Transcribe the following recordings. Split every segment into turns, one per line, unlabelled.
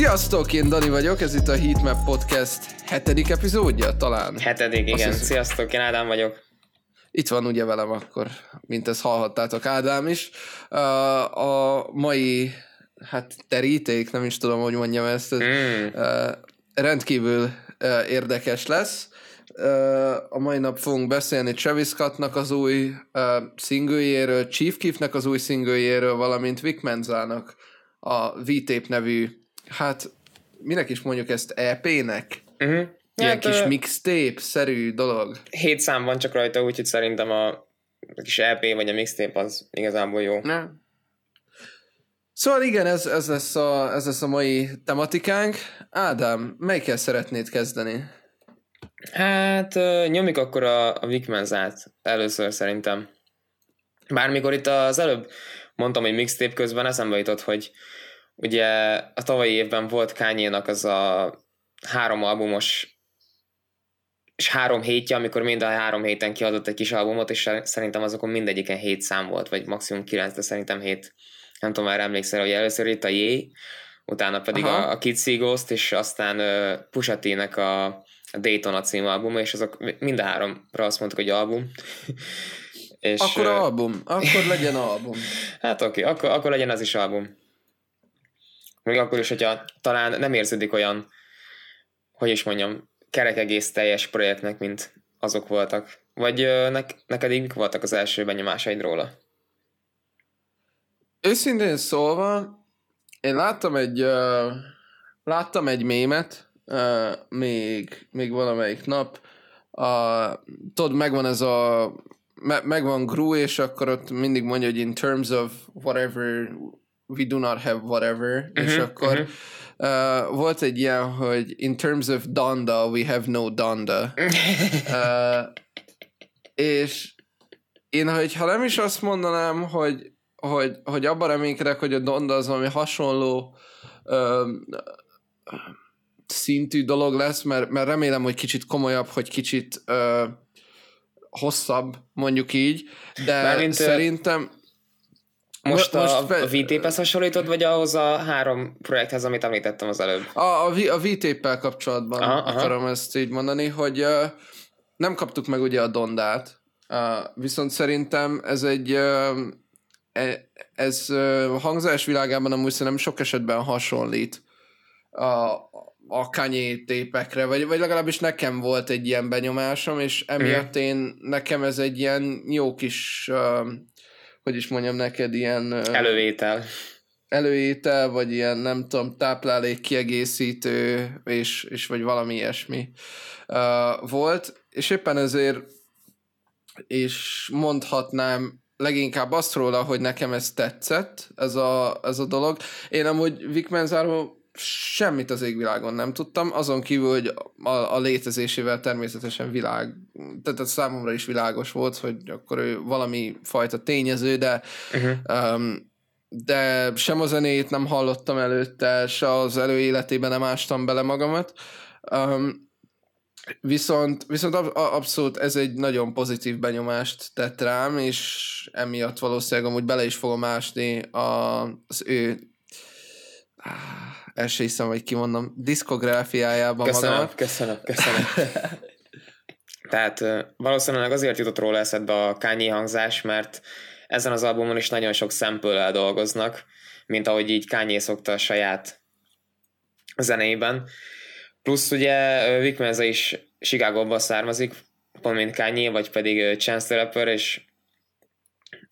Sziasztok, én Dani vagyok, ez itt a Heatmap Podcast hetedik epizódja talán?
Hetedik, igen. Azt Sziasztok, én Ádám vagyok.
Itt van ugye velem akkor, mint ezt hallhattátok, Ádám is. A mai, hát teríték, nem is tudom, hogy mondjam ezt, ez mm. rendkívül érdekes lesz. A mai nap fogunk beszélni Travis Scottnak az új szingőjéről, Chief Keefnek az új szingőjéről, valamint Vic Menzának a V-Tape nevű, hát minek is mondjuk ezt EP-nek? Uh-huh. Ilyen hát, kis mixtape-szerű dolog.
Hét szám van csak rajta, úgyhogy szerintem a, a kis EP vagy a mixtape az igazából jó. Ne.
Szóval igen, ez, ez, lesz a, ez lesz a mai tematikánk. Ádám, melyikkel szeretnéd kezdeni?
Hát nyomjuk akkor a, a Wikmenzát először szerintem. Bármikor itt az előbb mondtam, hogy mixtape közben eszembe jutott, hogy ugye a tavalyi évben volt kanye az a három albumos és három hétje, amikor mind a három héten kiadott egy kis albumot, és szerintem azokon mindegyiken hét szám volt, vagy maximum kilenc, de szerintem hét. Nem tudom, már emlékszel, hogy először itt a J, utána pedig Aha. a, a Kid Ghost, és aztán uh, Pusha T-nek a, a Daytona című album, és azok mind a háromra azt mondtuk, hogy album.
és, akkor album, akkor legyen album.
hát oké, okay, akkor, akkor legyen az is album. Még akkor is, hogyha talán nem érződik olyan, hogy is mondjam, kerek egész teljes projektnek, mint azok voltak. Vagy ne, neked így voltak az első benyomásaid róla?
Őszintén szólva, én láttam egy, uh, láttam egy mémet, uh, még, még valamelyik nap, uh, tudod, megvan ez a me, megvan Gru, és akkor ott mindig mondja, hogy in terms of whatever we do not have whatever, uh-huh, és mhm, akkor uh-huh uh, volt egy ilyen, hogy in terms of Donda, we have no Donda. uh, és én, hogyha nem is azt mondanám, hogy, hogy, hogy abban reménykedek, hogy a Donda az valami hasonló uh, szintű dolog lesz, mert, mert remélem, hogy kicsit komolyabb, hogy kicsit uh, hosszabb, mondjuk így, de Mármint, szerintem
most, most a, fe... a VTP-hez hasonlítod, vagy ahhoz a három projekthez, amit említettem az előbb?
A, a, a VTP-pel kapcsolatban aha, akarom aha. ezt így mondani, hogy uh, nem kaptuk meg ugye a Dondát, uh, viszont szerintem ez egy uh, ez uh, hangzás világában amúgy szerintem sok esetben hasonlít a, a Kanye tépekre, vagy, vagy legalábbis nekem volt egy ilyen benyomásom, és emiatt mm. én, nekem ez egy ilyen jó kis uh, hogy is mondjam neked, ilyen...
Előétel.
Előétel, vagy ilyen, nem tudom, táplálék kiegészítő, és, és vagy valami ilyesmi uh, volt, és éppen ezért és mondhatnám leginkább azt róla, hogy nekem ez tetszett, ez a, ez a dolog. Én amúgy Vic Menzáról semmit az égvilágon nem tudtam, azon kívül, hogy a, a létezésével természetesen világ, tehát számomra is világos volt, hogy akkor ő valami fajta tényező, de uh-huh. um, de sem a zenét nem hallottam előtte, se az előéletében nem ástam bele magamat. Um, viszont, viszont abszolút ez egy nagyon pozitív benyomást tett rám, és emiatt valószínűleg amúgy bele is fogom ásni a, az ő el se hiszem, hogy kimondom, diszkográfiájában
köszönöm, magamat. Köszönöm, köszönöm. Tehát valószínűleg azért jutott róla eszedbe a Kanye hangzás, mert ezen az albumon is nagyon sok szempől dolgoznak, mint ahogy így Kanye szokta a saját zenében. Plusz ugye Vic Menza is Chicago-ból származik, pont mint Kanye, vagy pedig Chance the Rapper, és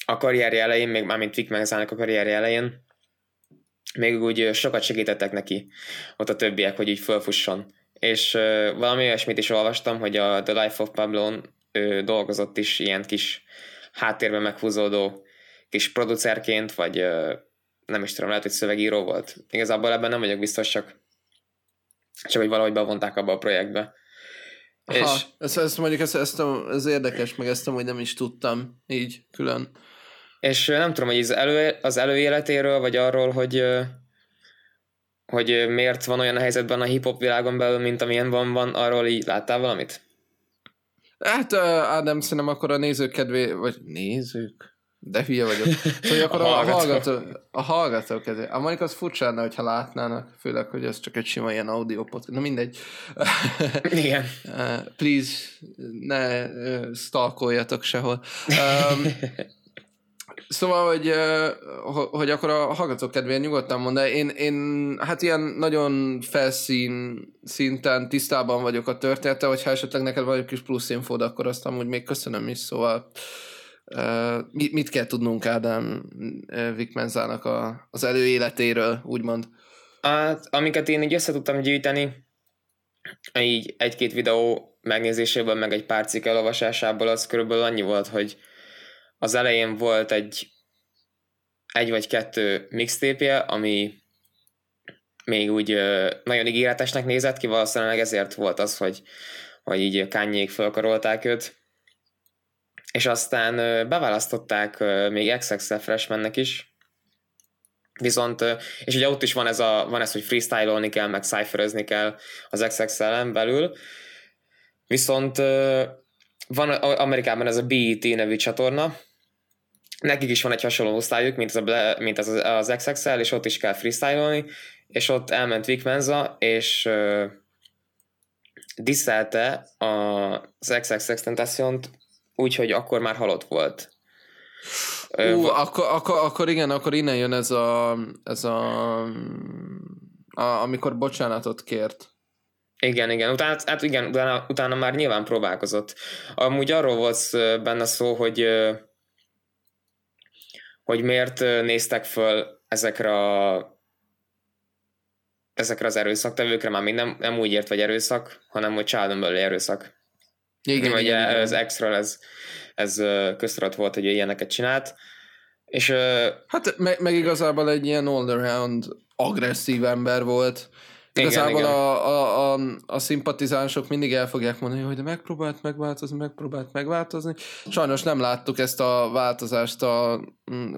a karrierje elején, még mármint Vic Menzának a karrierje elején, még úgy sokat segítettek neki ott a többiek, hogy így fölfusson. És uh, valami olyasmit is olvastam, hogy a The Life of Pablo ő dolgozott is ilyen kis háttérben meghúzódó kis producerként, vagy uh, nem is tudom, lehet, hogy szövegíró volt. Igazából ebben nem vagyok biztos, csak, csak hogy valahogy bevonták abba a projektbe.
Aha, és... ezt, ezt mondjuk, ezt, ezt, ez érdekes, meg ezt hogy nem is tudtam így külön.
És nem tudom, hogy az, elő, az előéletéről, vagy arról, hogy hogy miért van olyan a helyzetben a hip-hop világon belül, mint amilyen van, van, arról így láttál valamit?
Hát Ádám szerintem akkor a nézők kedvé, vagy nézők? De hülye vagyok. Szóval akkor a, a hallgató, a hallgatók ezért. A mondjuk az furcsa lenne, hogyha látnának, főleg, hogy ez csak egy sima ilyen audio podcast. Na mindegy.
Igen.
Please, ne stalkoljatok sehol. Um, Szóval, hogy, hogy akkor a hallgatók kedvéért nyugodtan mond, de én, én hát ilyen nagyon felszín szinten tisztában vagyok a története, hogyha esetleg neked van egy kis plusz infód, akkor azt amúgy még köszönöm is, szóval mit, mit kell tudnunk Ádám Vikmenzának a, az előéletéről, úgymond?
Hát, amiket én így össze tudtam gyűjteni, így egy-két videó megnézéséből, meg egy pár cikk elolvasásából, az körülbelül annyi volt, hogy az elején volt egy egy vagy kettő mixtépje, ami még úgy nagyon ígéretesnek nézett ki, valószínűleg ezért volt az, hogy, hogy így kányék felkarolták őt. És aztán beválasztották még XXL freshmannek is, Viszont, és ugye ott is van ez, a, van ez hogy freestyle-olni kell, meg cypherezni kell az XXL-en belül, viszont van Amerikában ez a BET nevű csatorna, nekik is van egy hasonló osztályuk, mint az, a, mint az, az XXL, és ott is kell freestyle és ott elment Vic Menza, és uh, diszelte az XXX Tentacion-t úgy, hogy akkor már halott volt.
Ú, uh, akkor, akkor, akkor igen, akkor innen jön ez a, ez a, a amikor bocsánatot kért.
Igen, igen. Utána, hát igen, utána, utána már nyilván próbálkozott. Amúgy arról volt benne szó, hogy hogy miért néztek föl ezekre a ezekre az erőszaktevőkre, már nem, nem úgy ért, vagy erőszak, hanem hogy családon belüli erőszak. Igen, Ugye igen, igen. az extra ez, ez köztudat volt, hogy ilyeneket csinált. És,
hát meg, meg igazából egy ilyen all-around agresszív ember volt. Igazából igen, a, a, a, a szimpatizánsok mindig el fogják mondani, hogy de megpróbált megváltozni, megpróbált megváltozni. Sajnos nem láttuk ezt a változást a,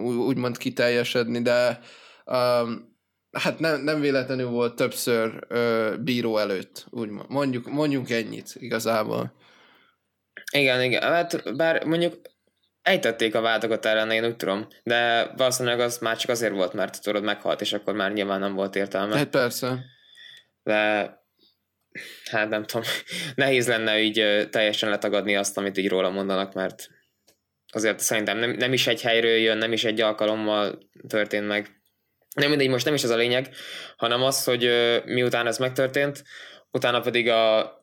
úgymond kiteljesedni, de um, hát nem, nem véletlenül volt többször uh, bíró előtt, úgymond. Mondjuk, mondjuk ennyit igazából.
Igen, igen. Hát bár mondjuk ejtették a vádakat ellen, én úgy tudom, de valószínűleg az már csak azért volt, mert tudod, meghalt, és akkor már nyilván nem volt értelme.
Hát persze
de hát nem tudom, nehéz lenne így teljesen letagadni azt, amit így róla mondanak, mert azért szerintem nem, nem is egy helyről jön, nem is egy alkalommal történt meg. Nem mindegy, most nem is ez a lényeg, hanem az, hogy miután ez megtörtént, utána pedig a,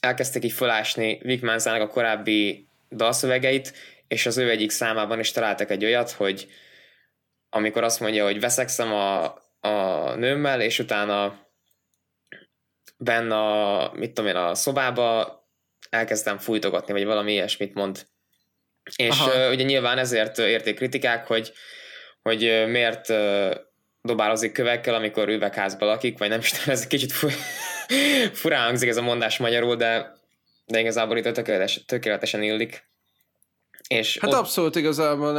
elkezdték így felásni Vic a korábbi dalszövegeit, és az ő egyik számában is találtak egy olyat, hogy amikor azt mondja, hogy veszekszem a, a nőmmel, és utána benne a, mit tudom én, a szobába elkezdtem fújtogatni, vagy valami ilyesmit mond. És uh, ugye nyilván ezért érték kritikák, hogy, hogy miért dobálozik kövekkel, amikor üvegházban lakik, vagy nem is tudom, ez kicsit fu- furán hangzik ez a mondás magyarul, de, de igazából itt tökéletes, tökéletesen illik.
És hát ott... abszolút igazából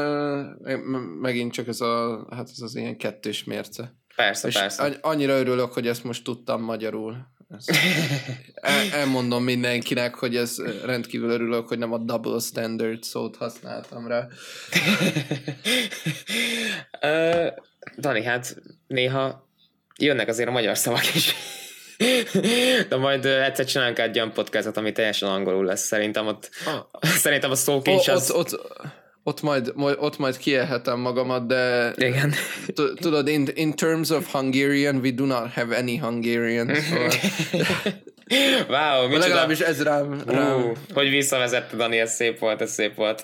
megint csak ez, a, hát ez az ilyen kettős mérce.
Persze, és persze.
Annyira örülök, hogy ezt most tudtam magyarul. El, elmondom mindenkinek, hogy ez rendkívül örülök, hogy nem a double standard szót használtam rá.
uh, Dani, hát néha jönnek azért a magyar szavak is. De majd egyszer csinálunk egy olyan podcastot, ami teljesen angolul lesz. Szerintem ott, ah. szerintem a szókincs
az... Ott, ott, ott majd, ott majd kielhetem magamat, de
Igen.
tudod, in, in terms of Hungarian, we do not have any Hungarian. Szóval...
wow, micsoda.
Legalábbis ez rám. rám. Uh,
hogy visszavezette Dani, ez szép volt, ez szép volt.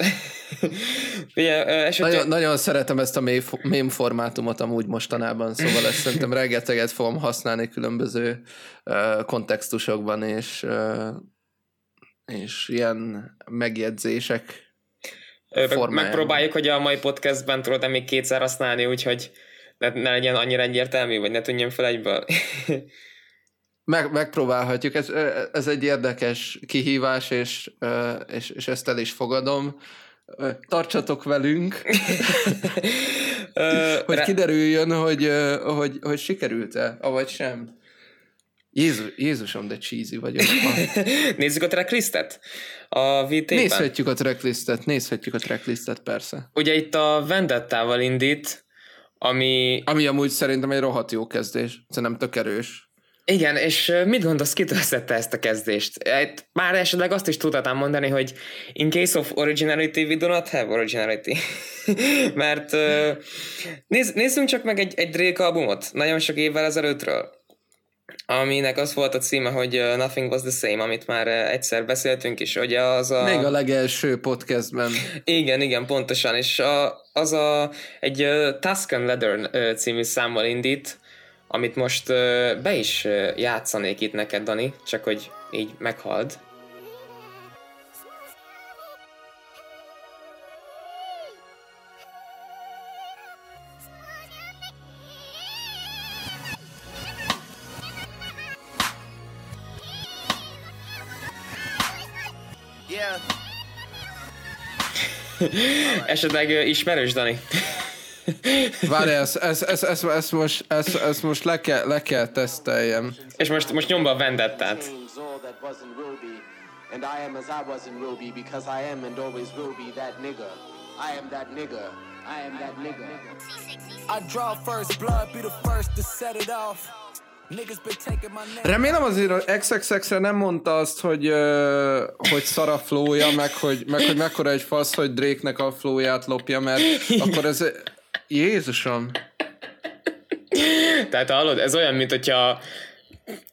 Ugye, esetleg... nagyon, nagyon szeretem ezt a mém formátumot amúgy mostanában, szóval ezt szerintem rengeteget fogom használni különböző uh, kontextusokban, és, uh, és ilyen megjegyzések
formájában. Megpróbáljuk, hogy a mai podcastben tudod még kétszer használni, úgyhogy ne, ne legyen annyira egyértelmű, vagy ne tudjon fel egyből.
Meg, megpróbálhatjuk, ez, ez egy érdekes kihívás, és, és, és ezt el is fogadom. Tartsatok velünk, hogy kiderüljön, hogy, hogy, hogy sikerült-e, avagy sem. Jézus, Jézusom, de cheesy vagyok.
Nézzük a tracklistet? A VT-ben?
Nézhetjük a tracklistet, nézhetjük a tracklistet, persze.
Ugye itt a Vendettával indít, ami...
Ami amúgy szerintem egy rohadt jó kezdés. Szerintem tök erős.
Igen, és mit gondolsz, kitől szedte ezt a kezdést? Már esetleg azt is tudhatám mondani, hogy in case of originality, we do not have originality. Mert nézz, nézzünk csak meg egy, egy Drake albumot, nagyon sok évvel ezelőttről aminek az volt a címe, hogy Nothing Was The Same, amit már egyszer beszéltünk is, hogy az a...
Még a legelső podcastben.
Igen, igen, pontosan, és a, az a egy Tuscan Leather című számmal indít, amit most be is játszanék itt neked, Dani, csak hogy így meghald. Esetleg ismerős, Dani?
Várj, ezt, ezt, ezt, ezt, ezt, most, ezt, ezt most le, kell, le kell teszteljem.
És most, most nyomba a Vendettát.
And I am as I was in Ruby because I am and always will be that nigga. I am that nigga. I am that nigga. I draw first blood, be the first to set it off.
Remélem azért az XXX-re nem mondta azt, hogy, uh, hogy szara flója, meg hogy, meg hogy mekkora egy fasz, hogy Drake-nek a flóját lopja, mert akkor ez... Jézusom!
Tehát hallod, ez olyan, mint hogyha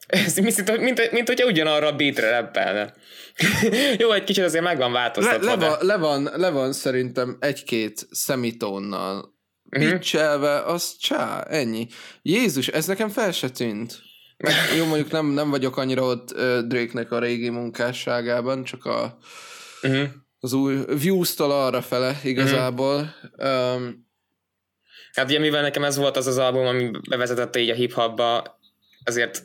ez, mint, mint, mint hogyha ugyanarra a beatre rappelne. Jó, egy kicsit azért meg van változtatva.
Le, le, van, le, van, le van szerintem egy-két szemitónnal Pitchelve, az csá, ennyi. Jézus, ez nekem fel se tűnt. Meg, jó, mondjuk nem, nem vagyok annyira ott uh, Drake-nek a régi munkásságában, csak a, uh-huh. az új Views-tól arra fele igazából. Uh-huh. Um,
hát ugye mivel nekem ez volt az az album, ami bevezetette így a hip-hopba, azért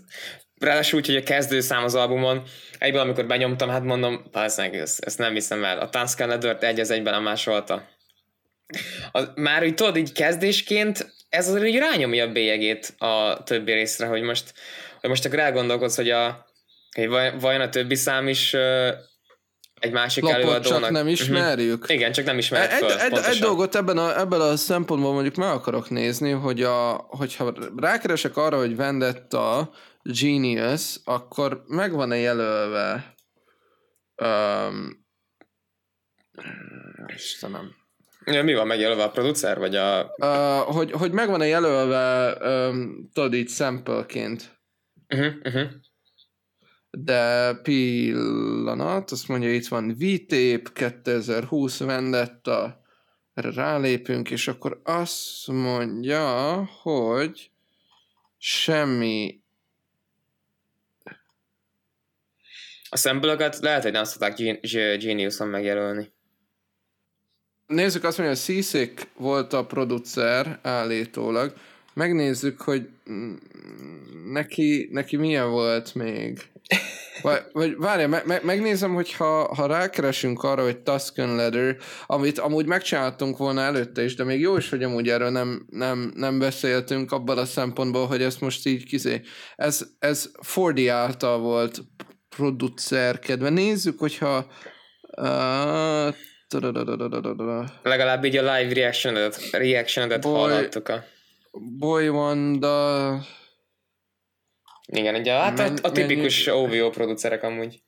ráadásul úgy, hogy a kezdőszám az albumon, egyből amikor benyomtam, hát mondom, valószínűleg ezt, ezt nem hiszem el. A Tanscan Leather-t egy az egyben a másolta. Már úgy tudod, így kezdésként ez azért így rányomja a bélyegét a többi részre, hogy most, hogy most akkor elgondolkodsz, hogy, a, hogy vajon a többi szám is egy másik
Lapot
előadónak.
csak nem ismerjük. Uh-huh.
Igen, csak nem ismerjük
egy, föl, egy, egy dolgot ebben a, ebben a szempontból mondjuk meg akarok nézni, hogy a, hogyha rákeresek arra, hogy Vendetta Genius, akkor megvan-e jelölve um, Istenem
Ja, mi van megjelölve a producer, vagy a...
Uh, hogy, hogy megvan-e jelölve, um, tudod így sampleként.
Uh-huh, uh-huh.
De pillanat, azt mondja, itt van VTAPE 2020 Vendetta, erre rálépünk, és akkor azt mondja, hogy semmi
a sample lehet, hogy nem szokták Geniuson megjelölni.
Nézzük azt mondja, hogy Sisik volt a producer állítólag. Megnézzük, hogy neki, neki milyen volt még. Vagy, vagy várja, me, me, megnézem, hogy ha, ha rákeresünk arra, hogy Tuscan Leather, amit amúgy megcsináltunk volna előtte is, de még jó is, hogy amúgy erről nem, nem, nem beszéltünk abban a szempontból, hogy ezt most így kizé. Ez, ez Fordi által volt producerkedve. Nézzük, hogyha uh,
Legalább így a live reaction-edet, reaction hallottuk a...
Boy Wanda...
Igen, ugye hát Men, a, tipikus mennyi... OVO producerek amúgy.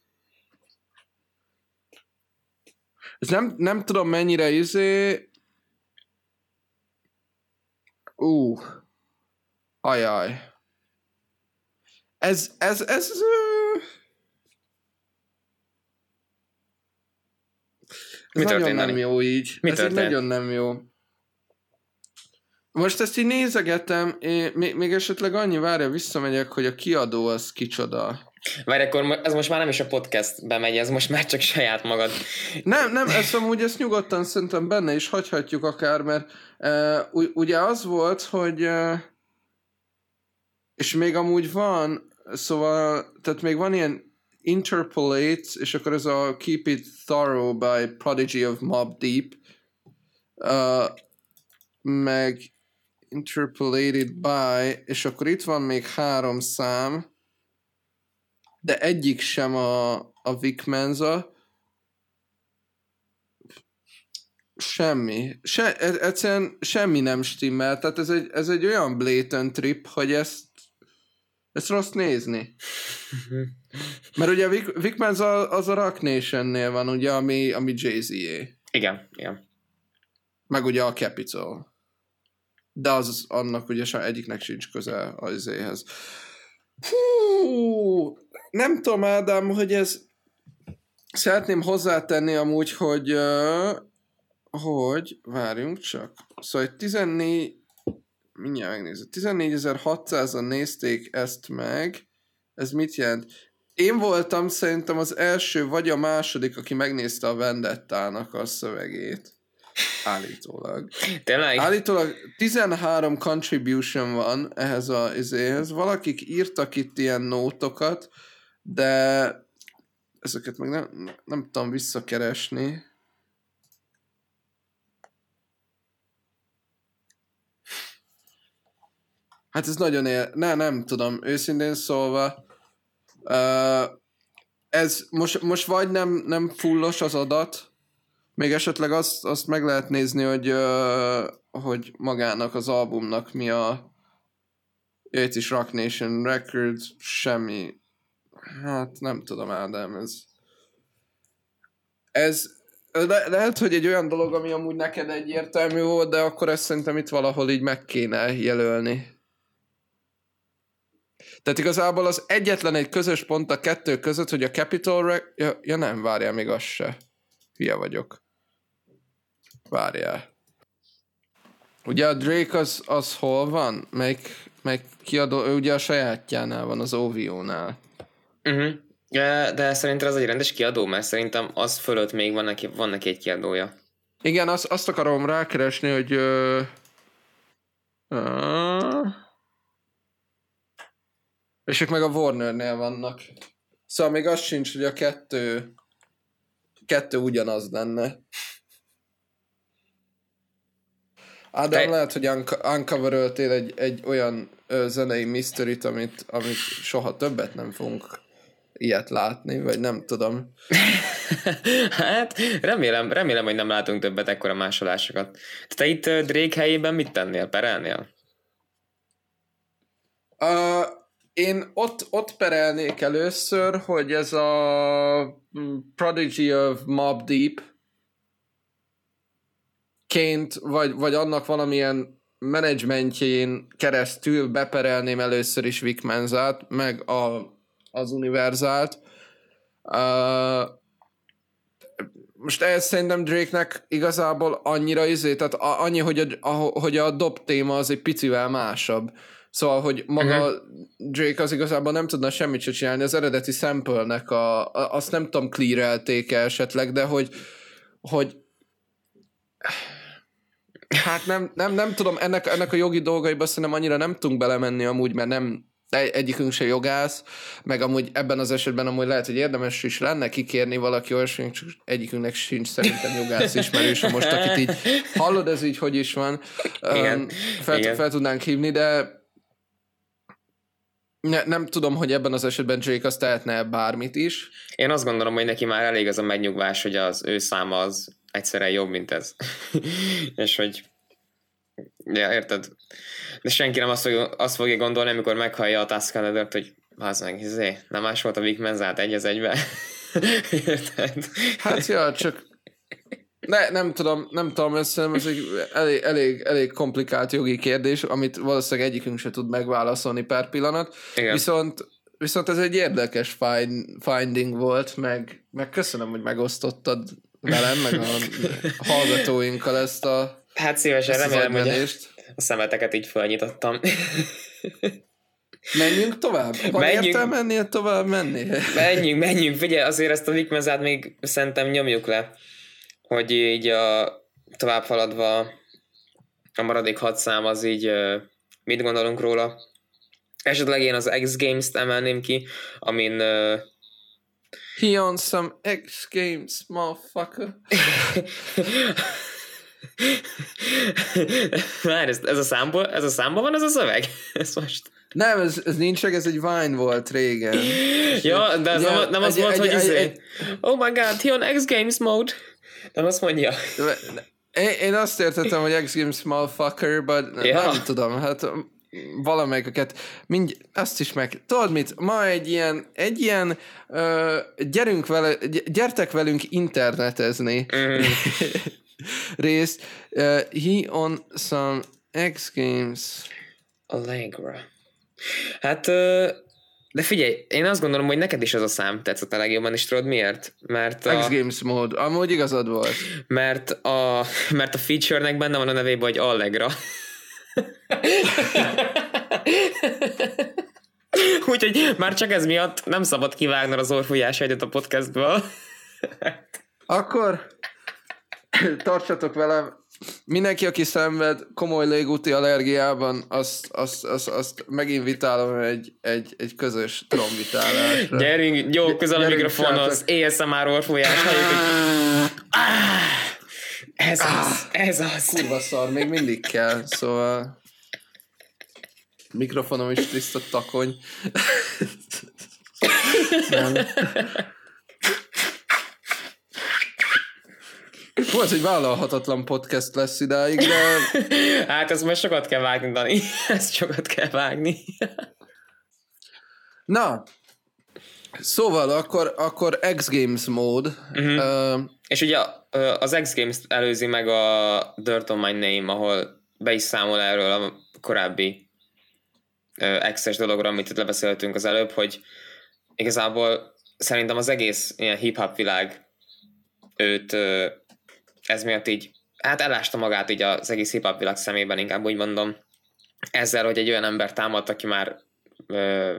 Ez nem, nem tudom mennyire izé... Ú. Ajaj. Ez, ez, ez, ez Ez Mi nagyon nem jó így. Mi Ez történt? így nagyon nem jó. Most ezt így nézegetem, még, még esetleg annyi várja, visszamegyek, hogy a kiadó az kicsoda.
Várj, akkor ez most már nem is a podcast bemegy, ez most már csak saját magad.
Nem, nem, ezt amúgy ezt nyugodtan szerintem benne is hagyhatjuk akár, mert uh, ugye az volt, hogy uh, és még amúgy van, szóval, tehát még van ilyen interpolates, és akkor ez a Keep It Thorough by Prodigy of Mob Deep, uh, meg interpolated by, és akkor itt van még három szám, de egyik sem a, a Vic Menza. Semmi. Se, e- egyszerűen semmi nem stimmel. Tehát ez egy, ez egy olyan blatant trip, hogy ezt ezt rossz nézni. Mert ugye Vic, Vic Menza az a Rock Nation-nél van, ugye, ami, ami Jay-Z-é.
Igen, igen.
Meg ugye a Capital. De az annak ugye egyiknek sincs köze az izéhez. Hú, nem tudom, Ádám, hogy ez szeretném hozzátenni amúgy, hogy uh, hogy, várjunk csak, szóval 14 mindjárt megnézem, 14.600-an nézték ezt meg, ez mit jelent? Én voltam szerintem az első vagy a második, aki megnézte a Vendettának a szövegét. Állítólag.
Tényleg?
Állítólag 13 contribution van ehhez a izéhez. Valakik írtak itt ilyen nótokat, de ezeket meg nem, nem tudom visszakeresni. Hát ez nagyon él... Ne, nem tudom, őszintén szólva. Uh, ez most, most vagy nem, nem fullos az adat, még esetleg azt, azt meg lehet nézni, hogy, uh, hogy magának az albumnak mi a itt is Rock Nation Records, semmi. Hát nem tudom, Ádám, ez ez le, lehet, hogy egy olyan dolog, ami amúgy neked egyértelmű volt, de akkor ezt szerintem itt valahol így meg kéne jelölni. Tehát igazából az egyetlen egy közös pont a kettő között, hogy a Capitol Re- ja, ja nem, várjál, még az se. Hülye vagyok. Várjál. Ugye a Drake az, az hol van? Melyik, melyik kiadó? Ő ugye a sajátjánál van, az OVO-nál.
Uh-huh. De, de szerintem ez egy rendes kiadó, mert szerintem az fölött még van neki, van neki egy kiadója.
Igen, azt, azt akarom rákeresni, hogy... Ö, ö, és ők meg a Warnernél vannak. Szóval még az sincs, hogy a kettő kettő ugyanaz lenne. Ádám, Te... lehet, hogy uncover egy, egy olyan ö, zenei mystery amit, amit soha többet nem fogunk ilyet látni, vagy nem tudom.
hát remélem, remélem, hogy nem látunk többet ekkora másolásokat. Te itt Drake helyében mit tennél? Perelnél?
Uh, én ott, ott perelnék először, hogy ez a mm, Prodigy of Mob Deep ként, vagy, vagy annak valamilyen menedzsmentjén keresztül beperelném először is Vic Menzát, meg a, az Univerzált. Uh, most ehhez szerintem Drake-nek igazából annyira izé, tehát annyi, hogy a, a, hogy a dob téma az egy picivel másabb. Szóval, hogy maga uh-huh. Drake az igazából nem tudna semmit se csinálni, az eredeti sample-nek a, a, azt nem tudom clear esetleg, de hogy, hogy hát nem, nem, nem tudom, ennek, ennek a jogi dolgaiba szerintem annyira nem tudunk belemenni amúgy, mert nem egyikünk se jogász, meg amúgy ebben az esetben amúgy lehet, hogy érdemes is lenne kikérni valaki olyasmi, csak egyikünknek sincs szerintem jogász ismerőse most, akit így hallod, ez így hogy is van, Igen. fel, Igen. fel tudnánk hívni, de ne, nem tudom, hogy ebben az esetben Jake azt tehetne bármit is.
Én azt gondolom, hogy neki már elég az a megnyugvás, hogy az ő száma az egyszerűen jobb, mint ez. és hogy ja, érted? De senki nem azt fogja, azt fogja gondolni, amikor meghallja a Tuscan hogy az meg, izé, nem más volt a Vic Menzát egy az egybe.
érted? Hát ja, csak ne, nem tudom, nem tudom, ez, ez egy elég, elég, elég komplikált jogi kérdés, amit valószínűleg egyikünk se tud megválaszolni per pillanat. Igen. Viszont Viszont ez egy érdekes find, finding volt, meg, meg köszönöm, hogy megosztottad velem, meg a hallgatóinkkal ezt a
Hát szívesen, remélem, hogy a szemeteket így felnyitottam.
Menjünk tovább? Van menjünk, értelme ennél tovább menni?
Menjünk, menjünk. Figyelj, azért ezt a Vikmezát még szerintem nyomjuk le hogy így a tovább haladva a maradék hat szám az így mit gondolunk róla. Esetleg én az X Games-t emelném ki, amin uh,
He on some X Games, motherfucker.
Már ez, ez, a számból, ez a számban van ez a szöveg? Ez most...
Nem, ez, ez nincs meg, ez egy Vine volt régen.
ja, de ez ja, nem, nem az egy, volt, egy, hogy egy, izé, egy, oh my god, he on X Games mode. Nem azt mondja.
Én, én azt értettem, hogy X Games motherfucker, but ja. nem tudom, hát valamelyiket, mind, azt is meg, tudod mit, ma egy ilyen, egy ilyen, uh, gyerünk vele, gyertek velünk internetezni mm. részt. Uh, he on some X Games.
Allegra. Hát, de figyelj, én azt gondolom, hogy neked is az a szám tetszett a legjobban, és tudod miért? Mert
a... X-Games mód, amúgy igazad volt.
Mert a, mert a feature-nek benne van a nevében, hogy Allegra. Úgyhogy már csak ez miatt nem szabad kivágnod az orfújás egyet a podcastből.
Akkor tartsatok velem mindenki, aki szenved komoly légúti allergiában, azt, azt, azt, azt meginvitálom egy, egy, egy közös trombitálásra.
Gyerünk, jó, közel a mikrofonhoz, ASMR orfolyás, hogy... Ez az, ez az.
Kurva szar, még mindig kell, szóval mikrofonom is tiszta takony. Nem. Ez egy vállalhatatlan podcast lesz idáig, de...
hát ez most sokat kell vágni, Dani. Ezt sokat kell vágni.
Na, szóval akkor, akkor X Games mód. Uh-huh.
Uh, És ugye az X Games előzi meg a Dirt on My Name, ahol be is számol erről a korábbi uh, X-es dologra, amit itt lebeszéltünk az előbb, hogy igazából szerintem az egész ilyen hip-hop világ őt ez miatt így, hát elásta magát így az egész hip világ szemében, inkább úgy mondom, ezzel, hogy egy olyan ember támadt, aki már ö,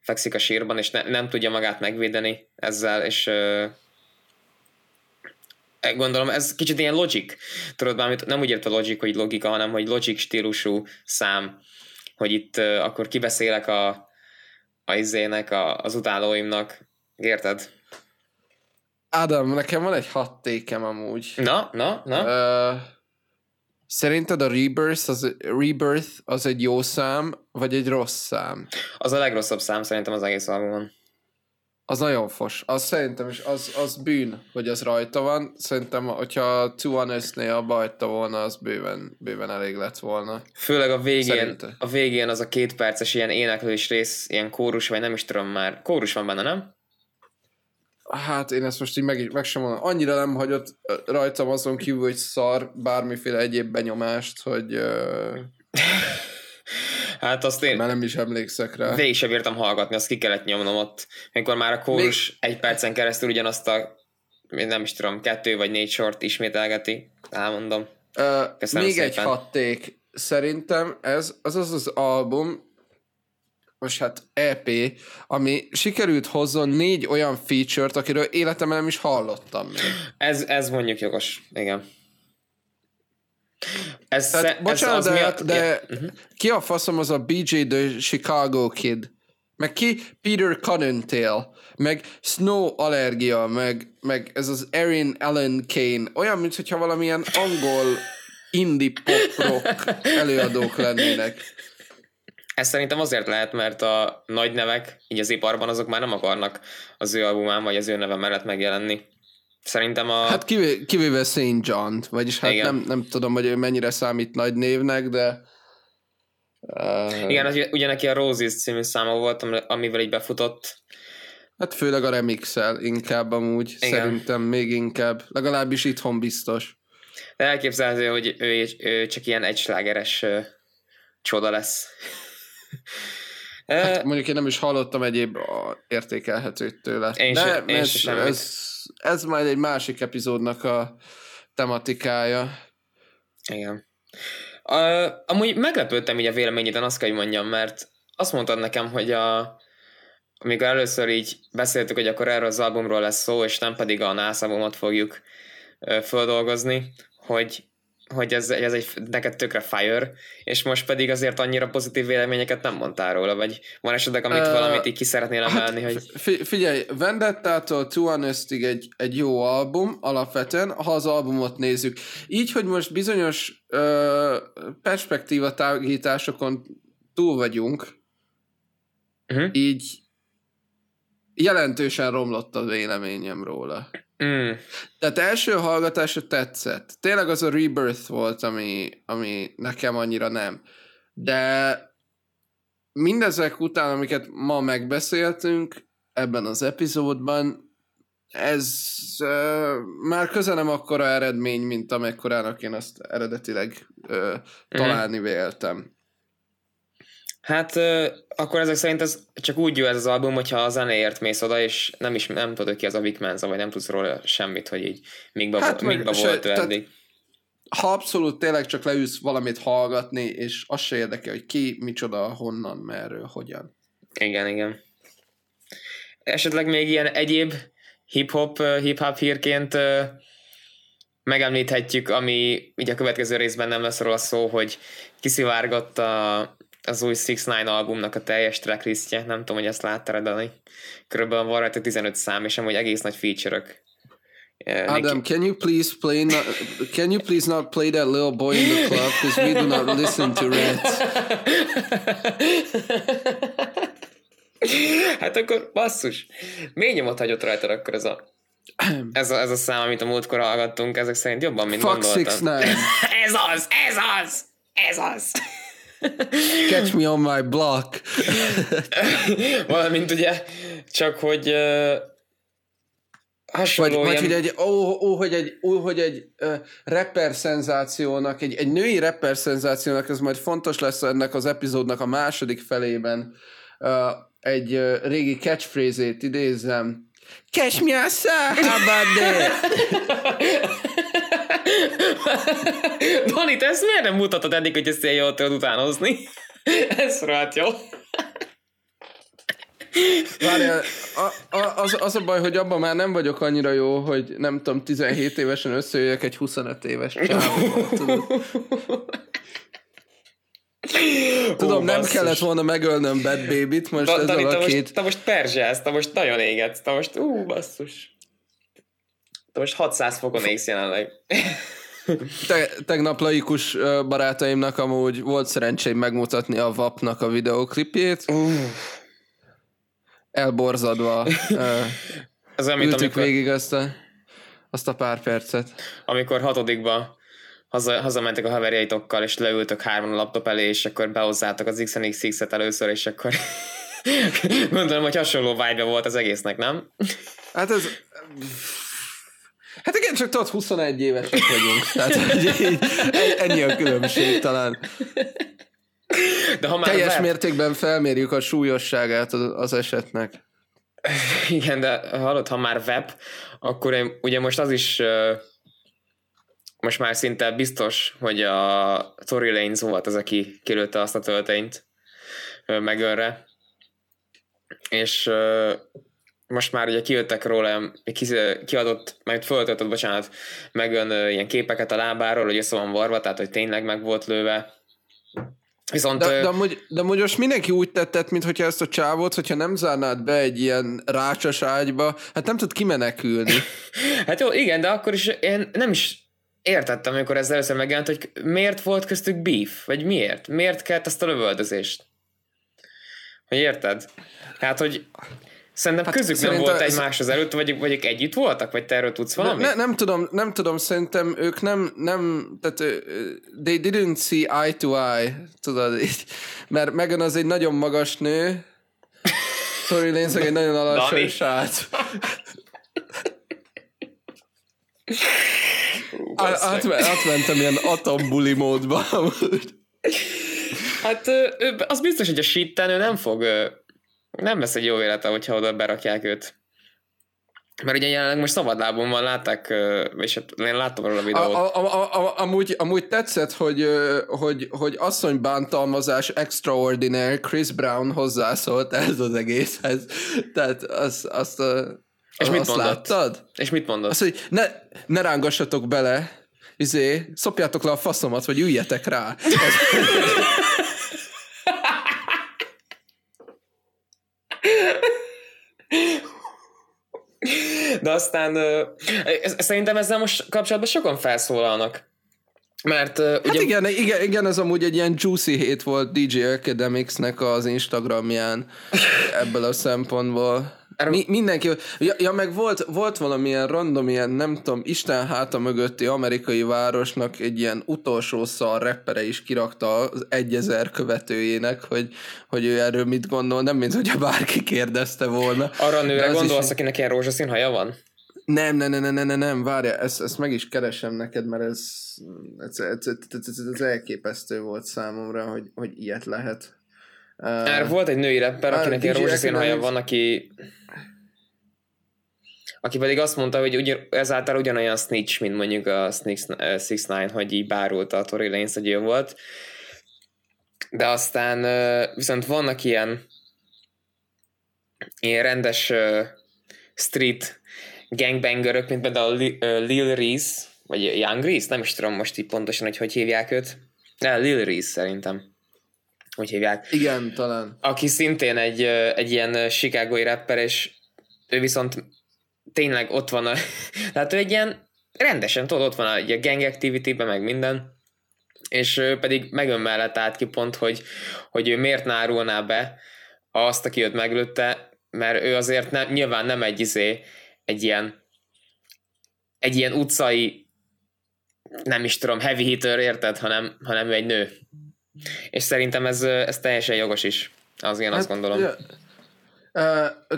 fekszik a sírban, és ne, nem tudja magát megvédeni ezzel, és ö, gondolom, ez kicsit ilyen logic. Tudod, bármit, nem úgy ért a logic, hogy logika, hanem hogy logic stílusú szám, hogy itt ö, akkor kibeszélek a, a izének, a, az utálóimnak. Érted?
Ádám, nekem van egy hat tékem amúgy.
Na, na, na. Uh,
szerinted a Rebirth az, Rebirth az egy jó szám, vagy egy rossz szám?
Az a legrosszabb szám szerintem az egész albumon.
Az nagyon fos. Az szerintem is, az, az bűn, hogy az rajta van. Szerintem, hogyha Two Honest-nél abba hagyta volna, az bőven, bőven elég lett volna.
Főleg a végén, Szerinte. a végén az a két perces ilyen éneklős rész, ilyen kórus, vagy nem is tudom már. Kórus van benne, nem?
Hát én ezt most így meg, meg sem mondom. Annyira nem hagyott rajtam azon kívül, hogy szar bármiféle egyéb benyomást, hogy... Uh...
Hát azt én...
Már nem is emlékszek rá.
Végig sem értem hallgatni, azt ki kellett nyomnom ott. Amikor már a kórus Még... egy percen keresztül ugyanazt a nem is tudom, kettő vagy négy sort ismételgeti. Elmondom.
Uh, még szépen. egy hatték. Szerintem ez az az az album, most hát EP, ami sikerült hozzon négy olyan feature-t, akiről életemben nem is hallottam még.
Ez, ez mondjuk jogos, igen.
Ez, Tehát, sze, bocsánat, ez az de, miatt... de uh-huh. ki a faszom az a BJ the Chicago Kid? Meg ki Peter Cottontail? Meg Snow Allergia? Meg, meg ez az Erin Allen Kane? Olyan, mintha valamilyen angol indie pop rock előadók lennének.
Ez szerintem azért lehet, mert a nagy nevek, így az iparban, azok már nem akarnak az ő albumán, vagy az ő neve mellett megjelenni. Szerintem a...
Hát kivé, kivéve St. john vagyis hát nem, nem tudom, hogy ő mennyire számít nagy névnek, de...
Uh... Igen, ugye neki a Roses című száma volt, amivel így befutott.
Hát főleg a remix inkább amúgy, Igen. szerintem még inkább, legalábbis itthon biztos.
De elképzelhető, hogy ő, ő csak ilyen egyslágeres csoda lesz.
Hát mondjuk én nem is hallottam egyéb értékelhetőt tőle. Én De sem, én ez, sem ez, ez majd egy másik epizódnak a tematikája.
Igen. Uh, amúgy meglepődtem így a véleményeden, azt kell, hogy mondjam, mert azt mondtad nekem, hogy a, amikor először így beszéltük, hogy akkor erről az albumról lesz szó, és nem pedig a albumot fogjuk uh, földolgozni, hogy hogy ez, ez egy neked tökre fire, és most pedig azért annyira pozitív véleményeket nem mondtál róla, vagy van esetleg, amit uh, valamit így ki szeretnél hát emelni, hát,
hogy... Figyelj, Vendetta-tól Two Honestig egy, egy jó album alapvetően, ha az albumot nézzük. Így, hogy most bizonyos uh, perspektíva tágításokon túl vagyunk, uh-huh. így jelentősen romlott a véleményem róla. Mm. Tehát első hallgatásra tetszett. Tényleg az a Rebirth volt, ami, ami nekem annyira nem. De mindezek után, amiket ma megbeszéltünk ebben az epizódban, ez uh, már közel nem akkora eredmény, mint amekkorának én azt eredetileg uh, találni véltem.
Hát akkor ezek szerint ez csak úgy jó ez az album, hogyha a zenéért mész oda, és nem is nem tudod, ki az a Vic Menza, vagy nem tudsz róla semmit, hogy így mikba, hát, mikba se, volt ő eddig.
Ha abszolút tényleg csak leülsz valamit hallgatni, és az se érdekel, hogy ki, micsoda, honnan, merről, hogyan.
Igen, igen. Esetleg még ilyen egyéb hip-hop, hip-hop hírként megemlíthetjük, ami így a következő részben nem lesz róla szó, hogy kiszivárgott a az új 6 9 albumnak a teljes tracklistje, nem tudom, hogy ezt láttad, Dani. Körülbelül van rajta 15 szám, és amúgy egész nagy feature-ök.
Yeah, Adam, can you please play not, can you please not play that little boy in the club because we do not listen to rats.
hát akkor basszus, mély nyomot hagyott rajta akkor ez a ez a, ez a szám, amit a múltkor hallgattunk, ezek szerint jobban, mint Fuck gondoltam. ez az, ez az, ez az.
Catch me on my block.
Valamint ugye, csak hogy uh, hasonló
vagy, ilyen... vagy hogy egy, ó, ó, hogy egy, ó, hogy egy uh, rapper szenzációnak, egy, egy női rapper szenzációnak, ez majd fontos lesz ennek az epizódnak a második felében, uh, egy uh, régi catchphrase-ét idézem. Catch me outside, how about that?
Dani, te ezt miért nem mutatod eddig, hogy ezt ilyen jól tudod utánozni? Ez rohadt jó.
Várjál, a, a, az, az a baj, hogy abban már nem vagyok annyira jó, hogy nem tudom, 17 évesen összejöjjek egy 25 éves csávóval, Tudom, Ó, nem basszus. kellett volna megölnöm Bad Baby-t, most da, ez Dani,
a
két...
Most, te most perzselsz, te most nagyon égetsz, te most, ú, basszus. Te most 600 fokon égsz jelenleg.
Te, tegnap laikus barátaimnak amúgy volt szerencsém megmutatni a VAP-nak a videoklipjét. Uh. Elborzadva amit, ültük amikor... végig azt a, azt a pár percet.
Amikor hatodikba haza, hazamentek a haverjaitokkal, és leültök hárman a laptop elé, és akkor behozzátok az XNXX-et először, és akkor gondolom, hogy hasonló vibe volt az egésznek, nem?
Hát ez Hát igen, csak tudod, 21 évesek vagyunk. Tehát hogy így, ennyi a különbség talán. De ha már Teljes web... mértékben felmérjük a súlyosságát az esetnek.
Igen, de hallod, ha már web, akkor én, ugye most az is most már szinte biztos, hogy a Tory Lanez volt az, aki kilőtte azt a töltényt megölre. És most már ugye kijöttek róla, kiadott, meg föltöltött, bocsánat, meg ilyen képeket a lábáról, hogy össze van varva, tehát hogy tényleg meg volt lőve.
Viszont, de, de, amúgy, de amúgy most mindenki úgy tettet, mint hogyha ezt a csávot, hogyha nem zárnád be egy ilyen rácsos ágyba, hát nem tud kimenekülni.
hát jó, igen, de akkor is én nem is értettem, amikor ez először megjelent, hogy miért volt köztük beef, vagy miért? Miért kellett ezt a lövöldözést? Hogy érted? Hát, hogy Szerintem hát közük nem volt egymáshoz előtt, vagy, vagy együtt voltak, vagy te erről tudsz valamit?
Ne, nem tudom, nem tudom, szerintem ők nem, nem, tehát they didn't see eye to eye, tudod, így, mert Megan az egy nagyon magas nő, Tory Lanez egy nagyon alacsony srác. Át, átmentem ilyen atombuli módba.
hát az biztos, hogy a shitten ő nem fog nem lesz egy jó élete, hogyha oda berakják őt. Mert ugye jelenleg most szabadlábon van, látták, és hát én láttam róla a videót. A,
a, a, a, amúgy, amúgy tetszett, hogy, hogy, hogy asszony bántalmazás extraordinary, Chris Brown hozzászólt ez az egészhez. Tehát az, azt,
és mit azt mondott? láttad? És mit mondott?
Azt, hogy ne, ne rángassatok bele, izé, szopjátok le a faszomat, vagy üljetek rá.
De aztán szerintem ezzel most kapcsolatban sokan felszólalnak. Mert uh,
hát ugye... igen, igen, igen, ez amúgy egy ilyen juicy hét volt DJ Academics-nek az Instagramján ebből a szempontból. Mi, mindenki, ja, ja, meg volt, volt valamilyen random, ilyen nem tudom, Isten háta mögötti amerikai városnak egy ilyen utolsó szar reppere is kirakta az egyezer követőjének, hogy, hogy ő erről mit gondol, nem mint hogyha bárki kérdezte volna.
Arra a nőre gondolsz, is... akinek ilyen rózsaszín haja van?
Nem, nem, nem, nem, nem, nem, nem, várja, ezt, ezt meg is keresem neked, mert ez, ez, ez, ez, ez, ez elképesztő volt számomra, hogy, hogy ilyet lehet.
Uh, volt egy női rapper, akinek ilyen rózsaszín haja van, aki aki pedig azt mondta, hogy ugyan, ezáltal ugyanolyan snitch, mint mondjuk a Snake 6 hogy így bárulta a Tory Lanez, hogy ő volt. De aztán viszont vannak ilyen ilyen rendes street gangbangerök, mint például Lil Reese, vagy Young Reese, nem is tudom most így pontosan, hogy hogy hívják őt. De Lil Reese szerintem. Hogy hívják.
Igen, talán.
Aki szintén egy, egy ilyen chicagói rapper, és ő viszont tényleg ott van a... tehát ő egy ilyen rendesen, tudod, ott van a, a gang activity meg minden, és pedig megön mellett állt ki pont, hogy, hogy ő miért nárulná be azt, aki őt meglőtte, mert ő azért ne, nyilván nem egy izé, egy ilyen egy ilyen utcai nem is tudom, heavy hitter, érted, hanem, hanem ő egy nő. És szerintem ez, ez teljesen jogos is. Az én hát, azt gondolom. Ja.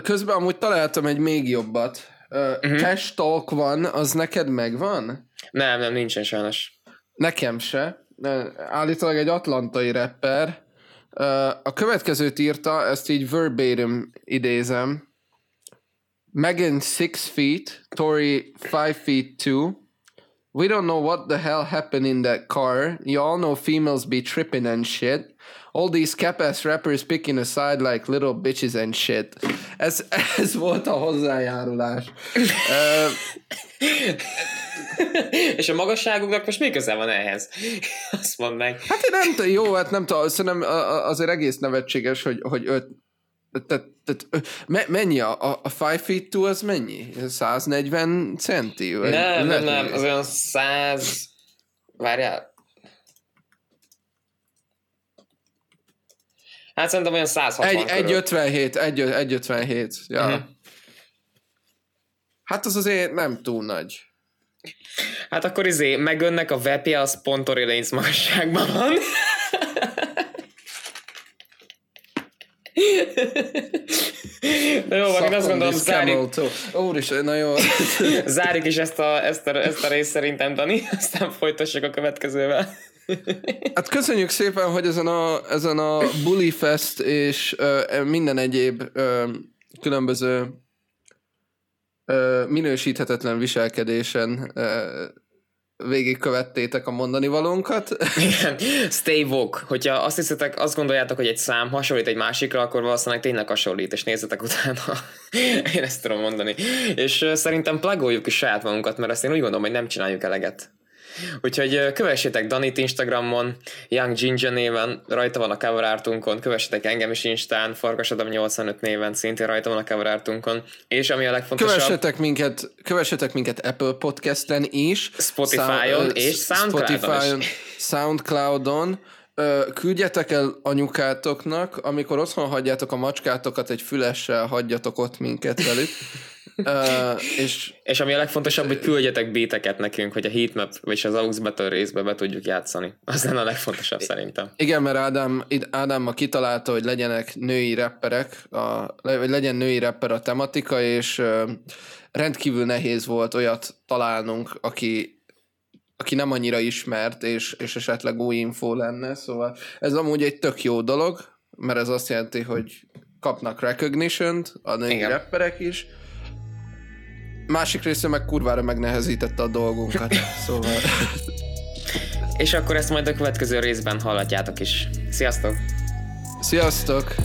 Közben amúgy találtam egy még jobbat. Uh, uh-huh. Cash Talk van, az neked megvan?
Nem, nem, nincsen sajnos.
Nekem se. Állítólag egy atlantai rapper. A következőt írta, ezt így verbatim idézem. Megan six feet, Tori five feet two. We don't know what the hell happened in that car. You all know females be tripping and shit. All these cap-ass rappers picking a side like little bitches and shit. Ez, ez volt a hozzájárulás. uh,
És a magasságuknak most mi köze van ehhez? Azt mondd meg.
Hát én nem tudom, jó, hát nem tudom, szerintem azért egész nevetséges, hogy, hogy öt, tehát, tehát mennyi a, a, a 5 feet 2 az mennyi? 140 centi?
Nem, nem, nem, az olyan 100 várjál, Hát szerintem olyan 160
egy, 1,57, 1,57, ja. Uh-huh. Hát az azért nem túl nagy.
Hát akkor izé, megönnek a webje, az pont Tory magasságban van. Na jó van, én azt gondolom, zárjuk...
Úristen, na jó.
zárjuk is ezt a, ezt, a, ezt a részt szerintem, Dani, aztán folytassuk a következővel.
Hát köszönjük szépen, hogy ezen a, ezen a Bully Fest és uh, minden egyéb uh, különböző uh, minősíthetetlen viselkedésen uh, végigkövettétek a mondani valónkat.
Igen, stay woke. Hogyha azt hiszitek, azt gondoljátok, hogy egy szám hasonlít egy másikra, akkor valószínűleg tényleg hasonlít, és nézzetek utána. én ezt tudom mondani. És szerintem plagoljuk is saját magunkat, mert ezt én úgy gondolom, hogy nem csináljuk eleget. Úgyhogy kövessétek Danit Instagramon, Young Ginger néven, rajta van a cover artunkon, kövessetek engem is Instán, Farkasadam 85 néven, szintén rajta van a cover artunkon, és ami a legfontosabb...
Kövessetek minket, kövessetek minket Apple Podcast-en is,
Spotify-on és Soundcloud-on
Soundcloud-on, küldjetek el anyukátoknak, amikor otthon hagyjátok a macskátokat, egy fülessel hagyjatok ott minket velük. Uh, és,
és ami a legfontosabb, hogy küldjetek béteket nekünk, hogy a heatmap vagy az AUX Battle részbe be tudjuk játszani. Az lenne a legfontosabb szerintem.
Igen, mert Ádám, Ádám ma kitalálta, hogy legyenek női rapperek, a, vagy legyen női rapper a tematika, és rendkívül nehéz volt olyat találnunk, aki aki nem annyira ismert, és, és esetleg új info lenne, szóval ez amúgy egy tök jó dolog, mert ez azt jelenti, hogy kapnak recognition-t a női Igen. rapperek is, másik része meg kurvára megnehezítette a dolgunkat. Szóval...
És akkor ezt majd a következő részben hallatjátok is. Sziasztok!
Sziasztok!